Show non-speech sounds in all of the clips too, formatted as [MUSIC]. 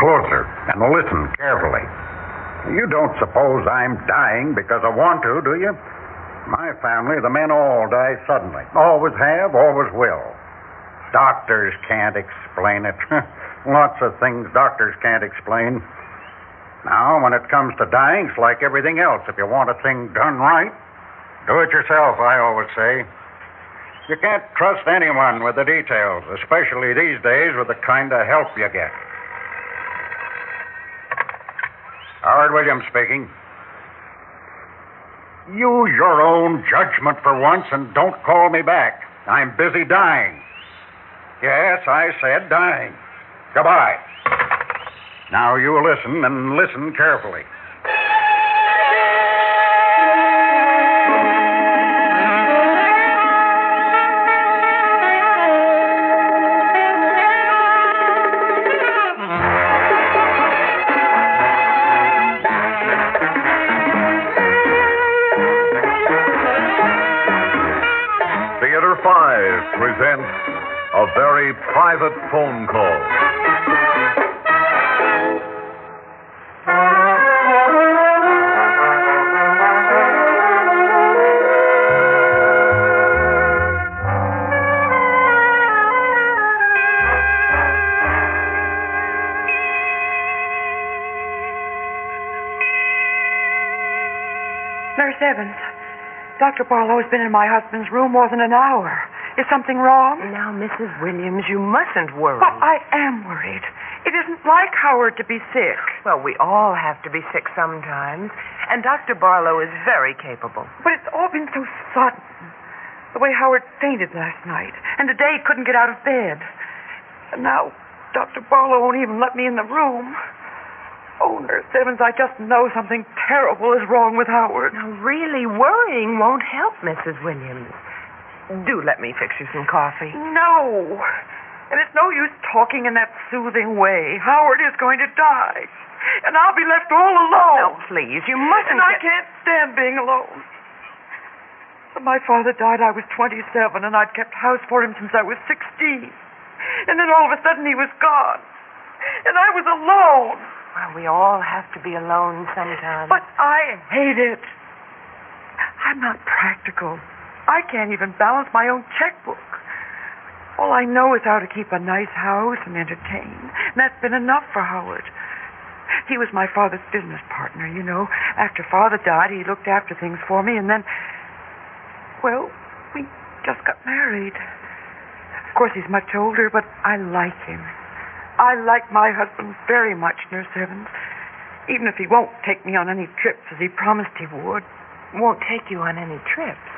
closer and listen carefully. You don't suppose I'm dying because I want to, do you? My family, the men all die suddenly. Always have, always will. Doctors can't explain it. [LAUGHS] Lots of things doctors can't explain. Now, when it comes to dying, it's like everything else. If you want a thing done right, do it yourself, I always say. You can't trust anyone with the details, especially these days with the kind of help you get. Howard Williams speaking. Use your own judgment for once and don't call me back. I'm busy dying. Yes, I said dying. Goodbye. Now you listen and listen carefully. Private phone call. Nurse Evans, Dr. Barlow has been in my husband's room more than an hour. Is something wrong? Now, Mrs. Williams, you mustn't worry. Well, I am worried. It isn't like Howard to be sick. Well, we all have to be sick sometimes, and Dr. Barlow is very capable. But it's all been so sudden. The way Howard fainted last night, and today he couldn't get out of bed. And now Dr. Barlow won't even let me in the room. Oh, Nurse Evans, I just know something terrible is wrong with Howard. Now, really, worrying won't help, Mrs. Williams. Do let me fix you some coffee. No. And it's no use talking in that soothing way. Howard is going to die. And I'll be left all alone. No, please, you mustn't. And I get- can't stand being alone. When my father died, I was 27, and I'd kept house for him since I was 16. And then all of a sudden, he was gone. And I was alone. Well, we all have to be alone sometimes. But I hate it. I'm not practical. I can't even balance my own checkbook. All I know is how to keep a nice house and entertain. And that's been enough for Howard. He was my father's business partner, you know. After father died, he looked after things for me, and then, well, we just got married. Of course, he's much older, but I like him. I like my husband very much, Nurse Evans. Even if he won't take me on any trips as he promised he would. won't take you on any trips.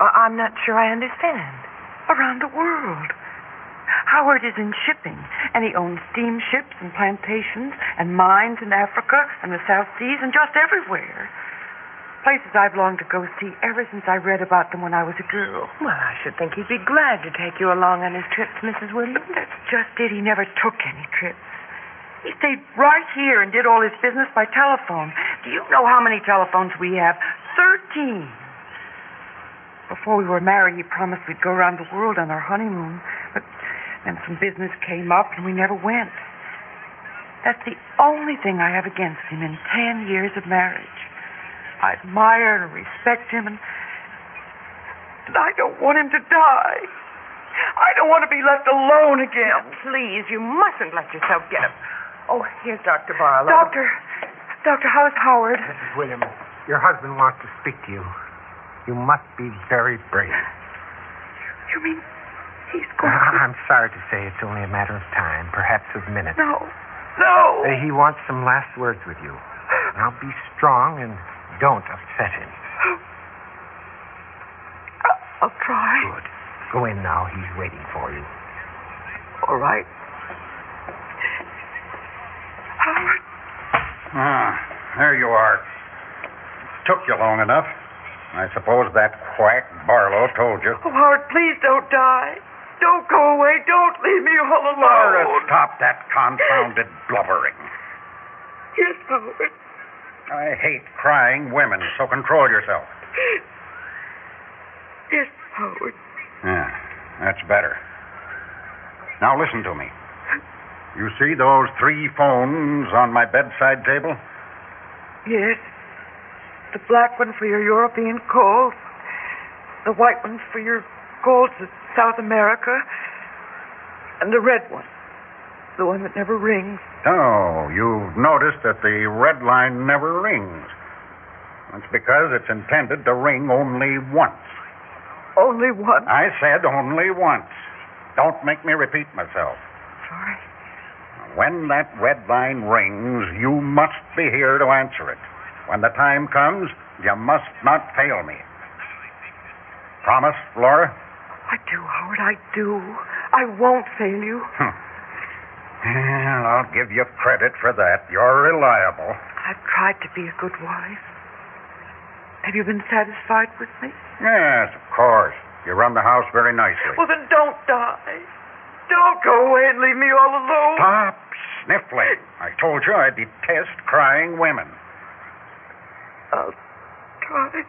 I- I'm not sure I understand. Around the world. Howard is in shipping, and he owns steamships and plantations and mines in Africa and the South Seas and just everywhere. Places I've longed to go see ever since I read about them when I was a girl. Well, I should think he'd be glad to take you along on his trips, Mrs. Williams. That's just it. He never took any trips. He stayed right here and did all his business by telephone. Do you know how many telephones we have? Thirteen. Before we were married, he promised we'd go around the world on our honeymoon. But then some business came up and we never went. That's the only thing I have against him in ten years of marriage. I admire and respect him, and, and I don't want him to die. I don't want to be left alone again. Please, you mustn't let yourself get up. Oh, here's Dr. Barlow. Doctor, Doctor, how's Howard? Mrs. Williams, your husband wants to speak to you. You must be very brave. You mean he's going to... I'm sorry to say it's only a matter of time, perhaps of minutes. No, no. Uh, he wants some last words with you. Now be strong and don't upset him. I'll try. Good. Go in now. He's waiting for you. All right. Howard, Ah, there you are. Took you long enough. I suppose that quack Barlow told you. oh, Howard, please don't die. Don't go away. Don't leave me all alone. Laura, stop that confounded blubbering. Yes, Howard. I hate crying women, so control yourself. Yes, Howard. Yeah, that's better. Now listen to me. You see those three phones on my bedside table? Yes. The black one for your European calls. The white one for your calls to South America. And the red one. The one that never rings. Oh, you've noticed that the red line never rings. That's because it's intended to ring only once. Only one. I said only once. Don't make me repeat myself. Sorry. When that red line rings, you must be here to answer it. When the time comes, you must not fail me. Promise, Laura? I do, Howard. I do. I won't fail you. Well, I'll give you credit for that. You're reliable. I've tried to be a good wife. Have you been satisfied with me? Yes, of course. You run the house very nicely. Well, then don't die. Don't go away and leave me all alone. Stop sniffling. I told you I detest crying women. I'll try.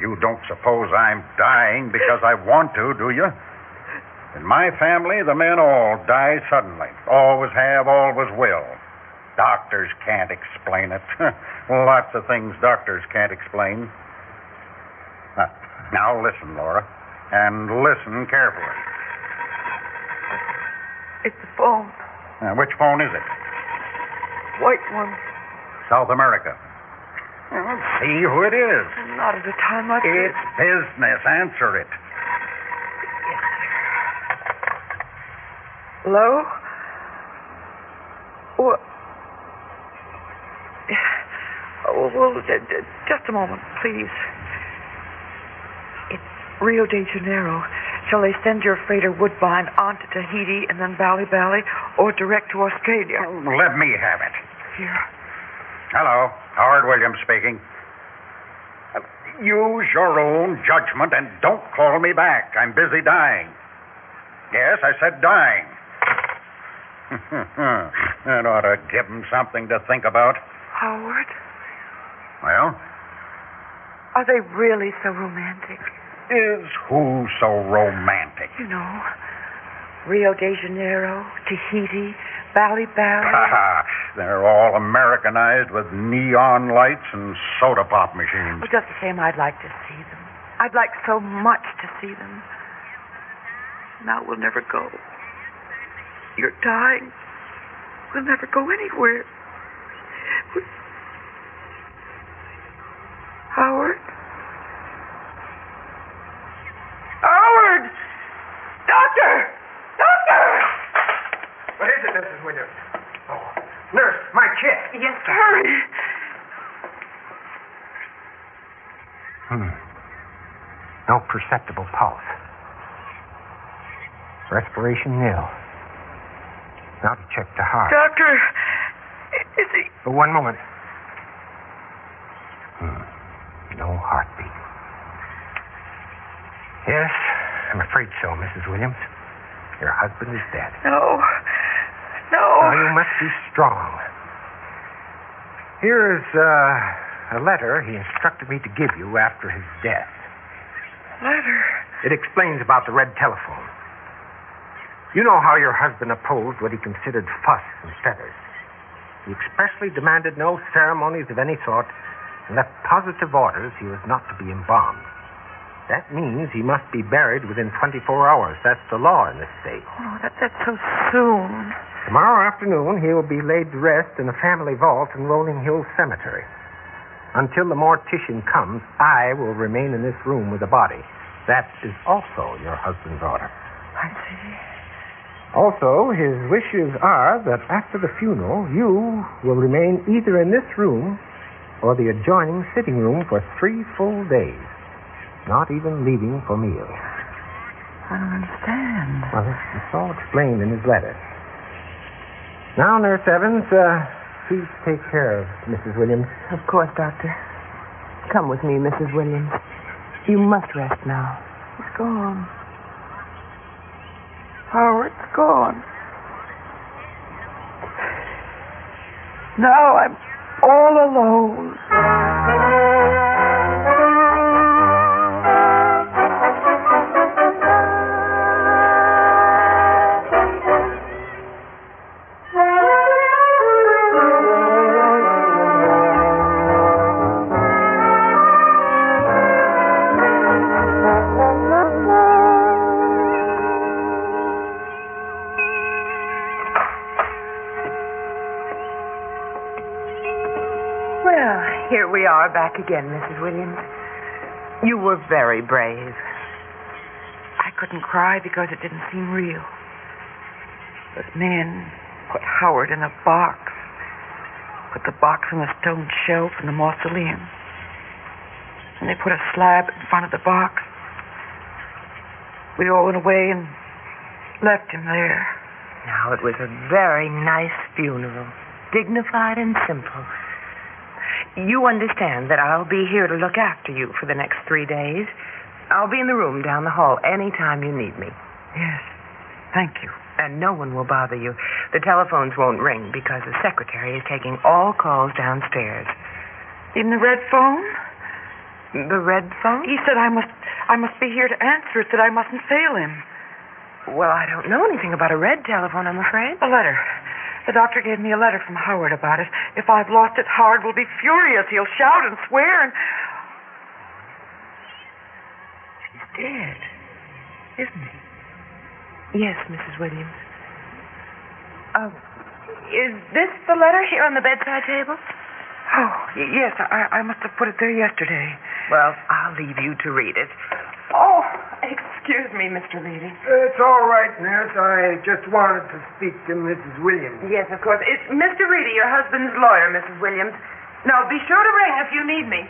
You don't suppose I'm dying because I want to, do you? In my family, the men all die suddenly. Always have, always will. Doctors can't explain it. [LAUGHS] Lots of things doctors can't explain. Now, listen, Laura, and listen carefully. It's the phone. Now, which phone is it? White one. South America. Well, see who it is. Not at a time like It's business. Answer it. Hello? What? Oh, well, d- d- just a moment, please. It's Rio de Janeiro. Shall they send your freighter Woodbine on to Tahiti and then Bali Bali, or direct to Australia? Let me have it. Here. Hello, Howard Williams speaking. Uh, Use your own judgment and don't call me back. I'm busy dying. Yes, I said dying. [LAUGHS] that ought to give him something to think about. Howard, Well, are they really so romantic? is who so romantic? You know, Rio de Janeiro, Tahiti, Bali. They're all Americanized with neon lights and soda pop machines. Well, just the same, I'd like to see them. I'd like so much to see them. Now we'll never go. You're dying. We'll never go anywhere. We- Howard? Howard! Doctor! Doctor! What is it, Mrs. Williams? Oh, nurse, my kit. Yes, sir. Hurry! Hmm. No perceptible pulse. Respiration nil. Now to check the heart. Doctor! Is he. For one moment. Hmm. No heartbeat. Yes, I'm afraid so, Mrs. Williams. Your husband is dead. No. No. Now, you must be strong. Here is uh, a letter he instructed me to give you after his death. Letter. It explains about the red telephone. You know how your husband opposed what he considered fuss and feathers. He expressly demanded no ceremonies of any sort and left positive orders he was not to be embalmed. That means he must be buried within 24 hours. That's the law in this state. Oh, that, that's so soon. Tomorrow afternoon, he will be laid to rest in the family vault in Rolling Hill Cemetery. Until the mortician comes, I will remain in this room with the body. That is also your husband's order. I see. Also, his wishes are that after the funeral, you will remain either in this room or the adjoining sitting room for three full days, not even leaving for meals. I don't understand. Well, it's all explained in his letter. Now, Nurse Evans, uh, please take care of Mrs. Williams. Of course, Doctor. Come with me, Mrs. Williams. You must rest now. He's gone. Oh, Howard's gone. Now I'm all alone. We are back again, Mrs. Williams. You were very brave. I couldn't cry because it didn't seem real. But men put Howard in a box. Put the box on the stone shelf in the mausoleum. And they put a slab in front of the box. We all went away and left him there. Now, it was a very nice funeral, dignified and simple. You understand that I'll be here to look after you for the next three days. I'll be in the room down the hall any time you need me. Yes. Thank you. And no one will bother you. The telephones won't ring because the secretary is taking all calls downstairs. In the red phone? The red phone? He said I must I must be here to answer it, that I mustn't fail him. Well, I don't know anything about a red telephone, I'm afraid. A letter. The doctor gave me a letter from Howard about it. If I've lost it, Howard will be furious. He'll shout and swear and. He's dead, isn't he? Yes, Mrs. Williams. Oh, is this the letter here on the bedside table? Oh, yes, I, I must have put it there yesterday. Well, I'll leave you to read it. Oh, me, Mr. Levy. It's all right, nurse. I just wanted to speak to Mrs. Williams. Yes, of course. It's Mr. Reedy, your husband's lawyer, Mrs. Williams. Now, be sure to ring if you need me.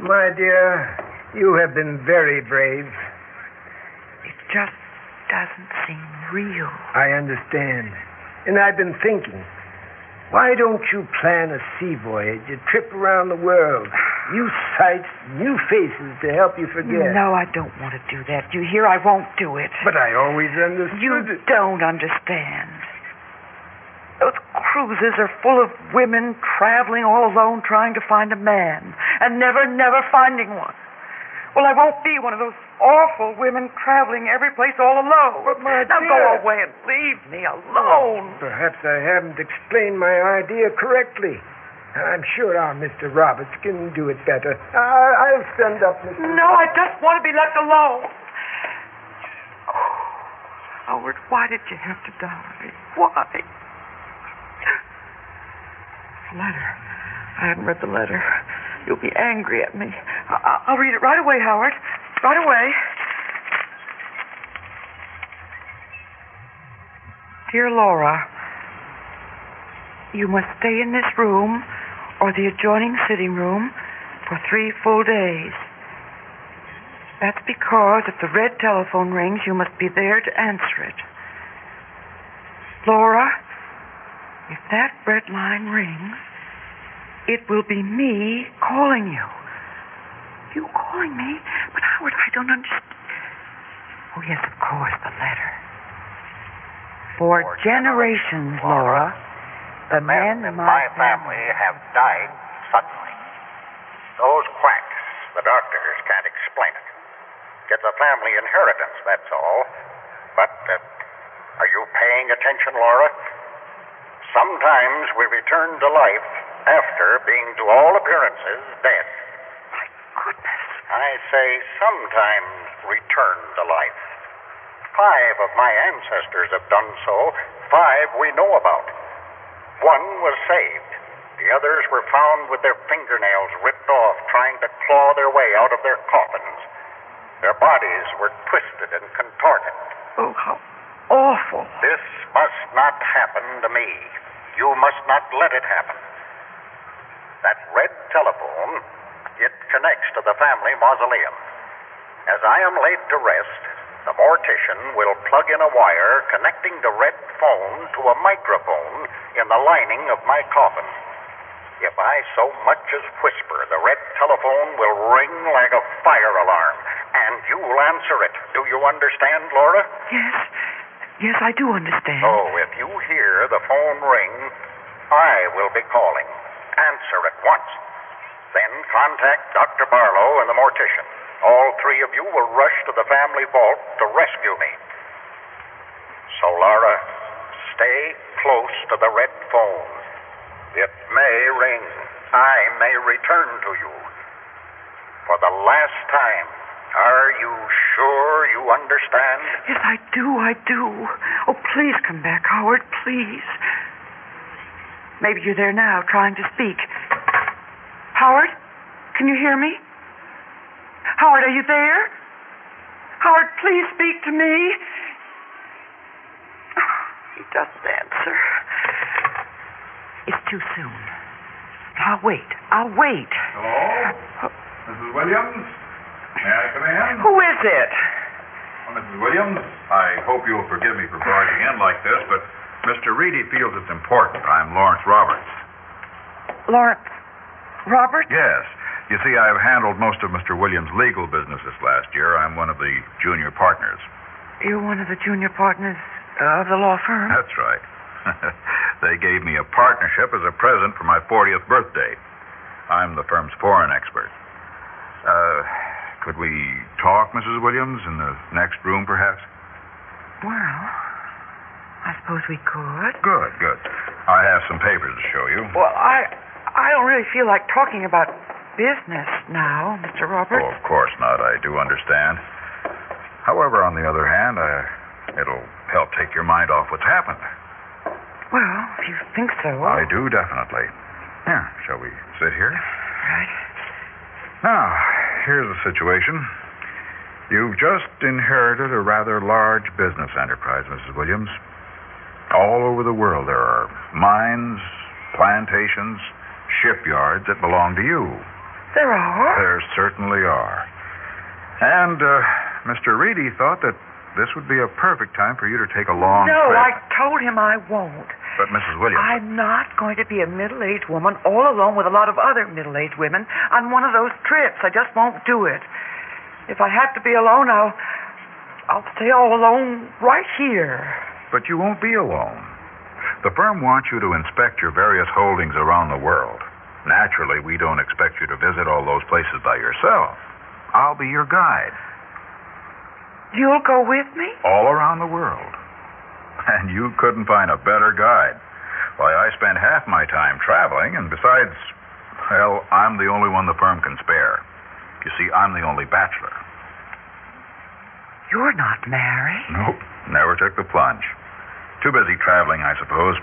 My dear, you have been very brave. It just doesn't seem real. I understand. And I've been thinking, why don't you plan a sea voyage, a trip around the world? New sights, new faces to help you forget. No, I don't want to do that. You hear? I won't do it. But I always understood You it. don't understand. Those cruises are full of women traveling all alone trying to find a man and never, never finding one. Well, I won't be one of those awful women traveling every place all alone. But, my now dear- go away and leave me alone. Perhaps I haven't explained my idea correctly. I'm sure our Mr. Roberts can do it better. I- I'll stand up Mr. No, I just want to be left alone. Oh, Howard, why did you have to die? Why? Letter. I haven't read the letter. You'll be angry at me. I- I'll read it right away, Howard. Right away. Dear Laura, you must stay in this room or the adjoining sitting room for three full days. That's because if the red telephone rings, you must be there to answer it. Laura, if that red line rings, it will be me calling you. You calling me? But Howard, I don't understand. Oh, yes, of course, the letter. For, generations, Laura, the men in my family have died suddenly. Those quacks, the doctors can't explain it. It's a family inheritance, that's all. But uh, are you paying attention, Laura? Sometimes we return to life after being, to all appearances, dead. My goodness. I say sometimes return to life. Five of my ancestors have done so. Five we know about. One was saved. The others were found with their fingernails ripped off, trying to claw their way out of their coffins. Their bodies were twisted and contorted. Oh, how awful. This must not happen to me. You must not let it happen. That red telephone, it connects to the family mausoleum. As I am laid to rest, the mortician will plug in a wire connecting the red phone to a microphone in the lining of my coffin. If I so much as whisper, the red telephone will ring like a fire alarm, and you'll answer it. Do you understand, Laura? Yes. Yes, I do understand. Oh, if you hear the phone ring, I will be calling. Answer at once. Then contact Dr. Barlow and the mortician. All three of you will rush to the family vault to rescue me. So, Laura, stay close to the red phone. It may ring. I may return to you. For the last time, are you sure you understand? Yes, I do, I do. Oh, please come back, Howard, please. Maybe you're there now, trying to speak. Howard, can you hear me? Howard, are you there? Howard, please speak to me. [SIGHS] He doesn't answer. It's too soon. I'll wait. I'll wait. Hello? Mrs. Williams? May I come in? Who is it? Oh, well, Mrs. Williams, I hope you'll forgive me for barging in like this, but Mr. Reedy feels it's important. I'm Lawrence Roberts. Lawrence Robert? Yes. You see, I've handled most of Mr. Williams' legal business this last year. I'm one of the junior partners. You're one of the junior partners of the law firm? That's right. [LAUGHS] they gave me a partnership as a present for my 40th birthday. I'm the firm's foreign expert. Uh, could we talk, Mrs. Williams, in the next room, perhaps? Well, I suppose we could. Good, good. I have some papers to show you. Well, I I don't really feel like talking about business now, Mr. Robert. Oh, of course not. I do understand. However, on the other hand, uh, it'll help take your mind off what's happened. Well, if you think so. I do, definitely. Here, shall we sit here? Right. Now, here's the situation. You've just inherited a rather large business enterprise, Mrs. Williams. All over the world there are mines, plantations, shipyards that belong to you. There are. There certainly are. And uh, Mr. Reedy thought that this would be a perfect time for you to take a long no, trip. I told him I won't. But Mrs. Williams, I'm not going to be a middle-aged woman all alone with a lot of other middle-aged women on one of those trips. I just won't do it. If I have to be alone, I'll I'll stay all alone right here. but you won't be alone. The firm wants you to inspect your various holdings around the world. Naturally, we don't expect you to visit all those places by yourself. I'll be your guide You'll go with me? all around the world. [LAUGHS] And you couldn't find a better guide. Why, I spend half my time traveling, and besides, well, I'm the only one the firm can spare. You see, I'm the only bachelor. You're not married. Nope, never took the plunge. Too busy traveling, I suppose.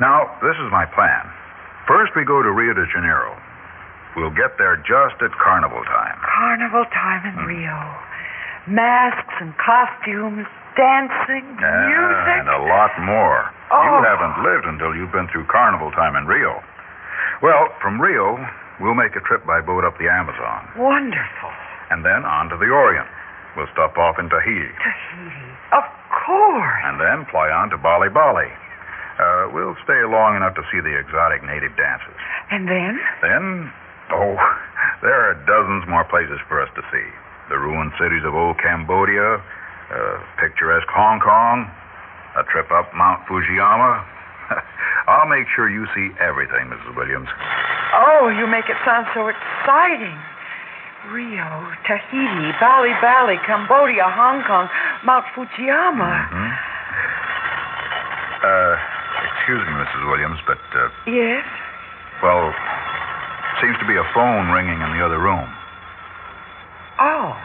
Now, this is my plan. First, we go to Rio de Janeiro. We'll get there just at carnival time. Carnival time in hmm. Rio. Masks and costumes, dancing, Yeah, music. and a lot more. Oh. You haven't lived until you've been through carnival time in Rio. Well, from Rio, we'll make a trip by boat up the Amazon, Wonderful. and then on to the Orient. We'll stop off in Tahiti, Tahiti. Of course. and then fly on to Bali Bali. Uh, we'll stay long enough to see the exotic native dances. And then? Then, oh, there are dozens more places for us to see. The ruined cities of old Cambodia, uh, picturesque Hong Kong, a trip up Mount Fujiyama. [LAUGHS] I'll make sure you see everything, Mrs. Williams. Oh, you make it sound so exciting. Rio, Tahiti, Bali Bali, Cambodia, Hong Kong, Mount Fujiyama. Hmm? Uh, excuse me, Mrs. Williams, but, uh, Yes? well, seems to be a phone ringing in the other room. Oh.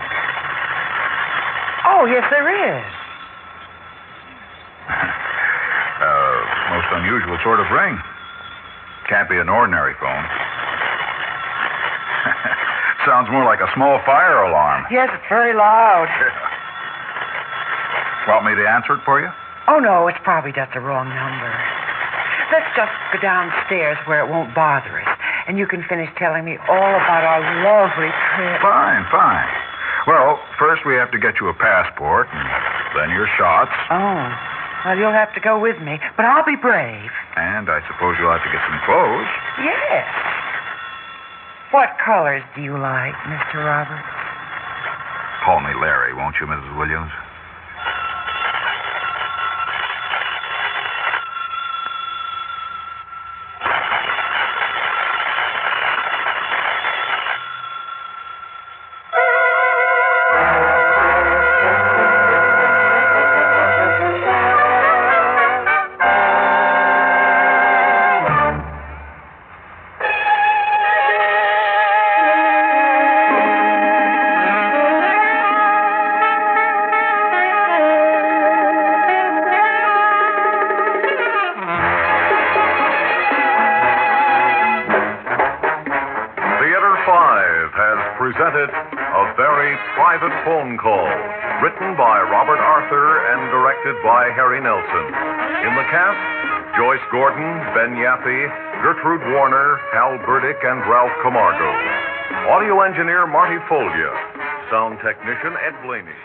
Oh, yes, there is. [LAUGHS] Uh, most unusual sort of ring. Can't be an ordinary phone. Sounds more like a small fire alarm. Yes, it's very loud. [LAUGHS] Want me to answer it for you? Oh, no, it's probably just the wrong number. Let's just go downstairs where it won't bother us, and you can finish telling me all about our lovely trip. Fine, fine. Well, first we have to get you a passport, and then your shots, Oh, well, you'll have to go with me, but I'll be brave. and I suppose you'll have to get some clothes. Yes. What colors do you like, Mr. Roberts? Call me Larry, won't you, Mrs. Williams? By Harry Nelson. In the cast, Joyce Gordon, Ben Yaffe, Gertrude Warner, Hal Burdick, and Ralph Camargo. Audio engineer Marty Folia. Sound technician Ed Blaney.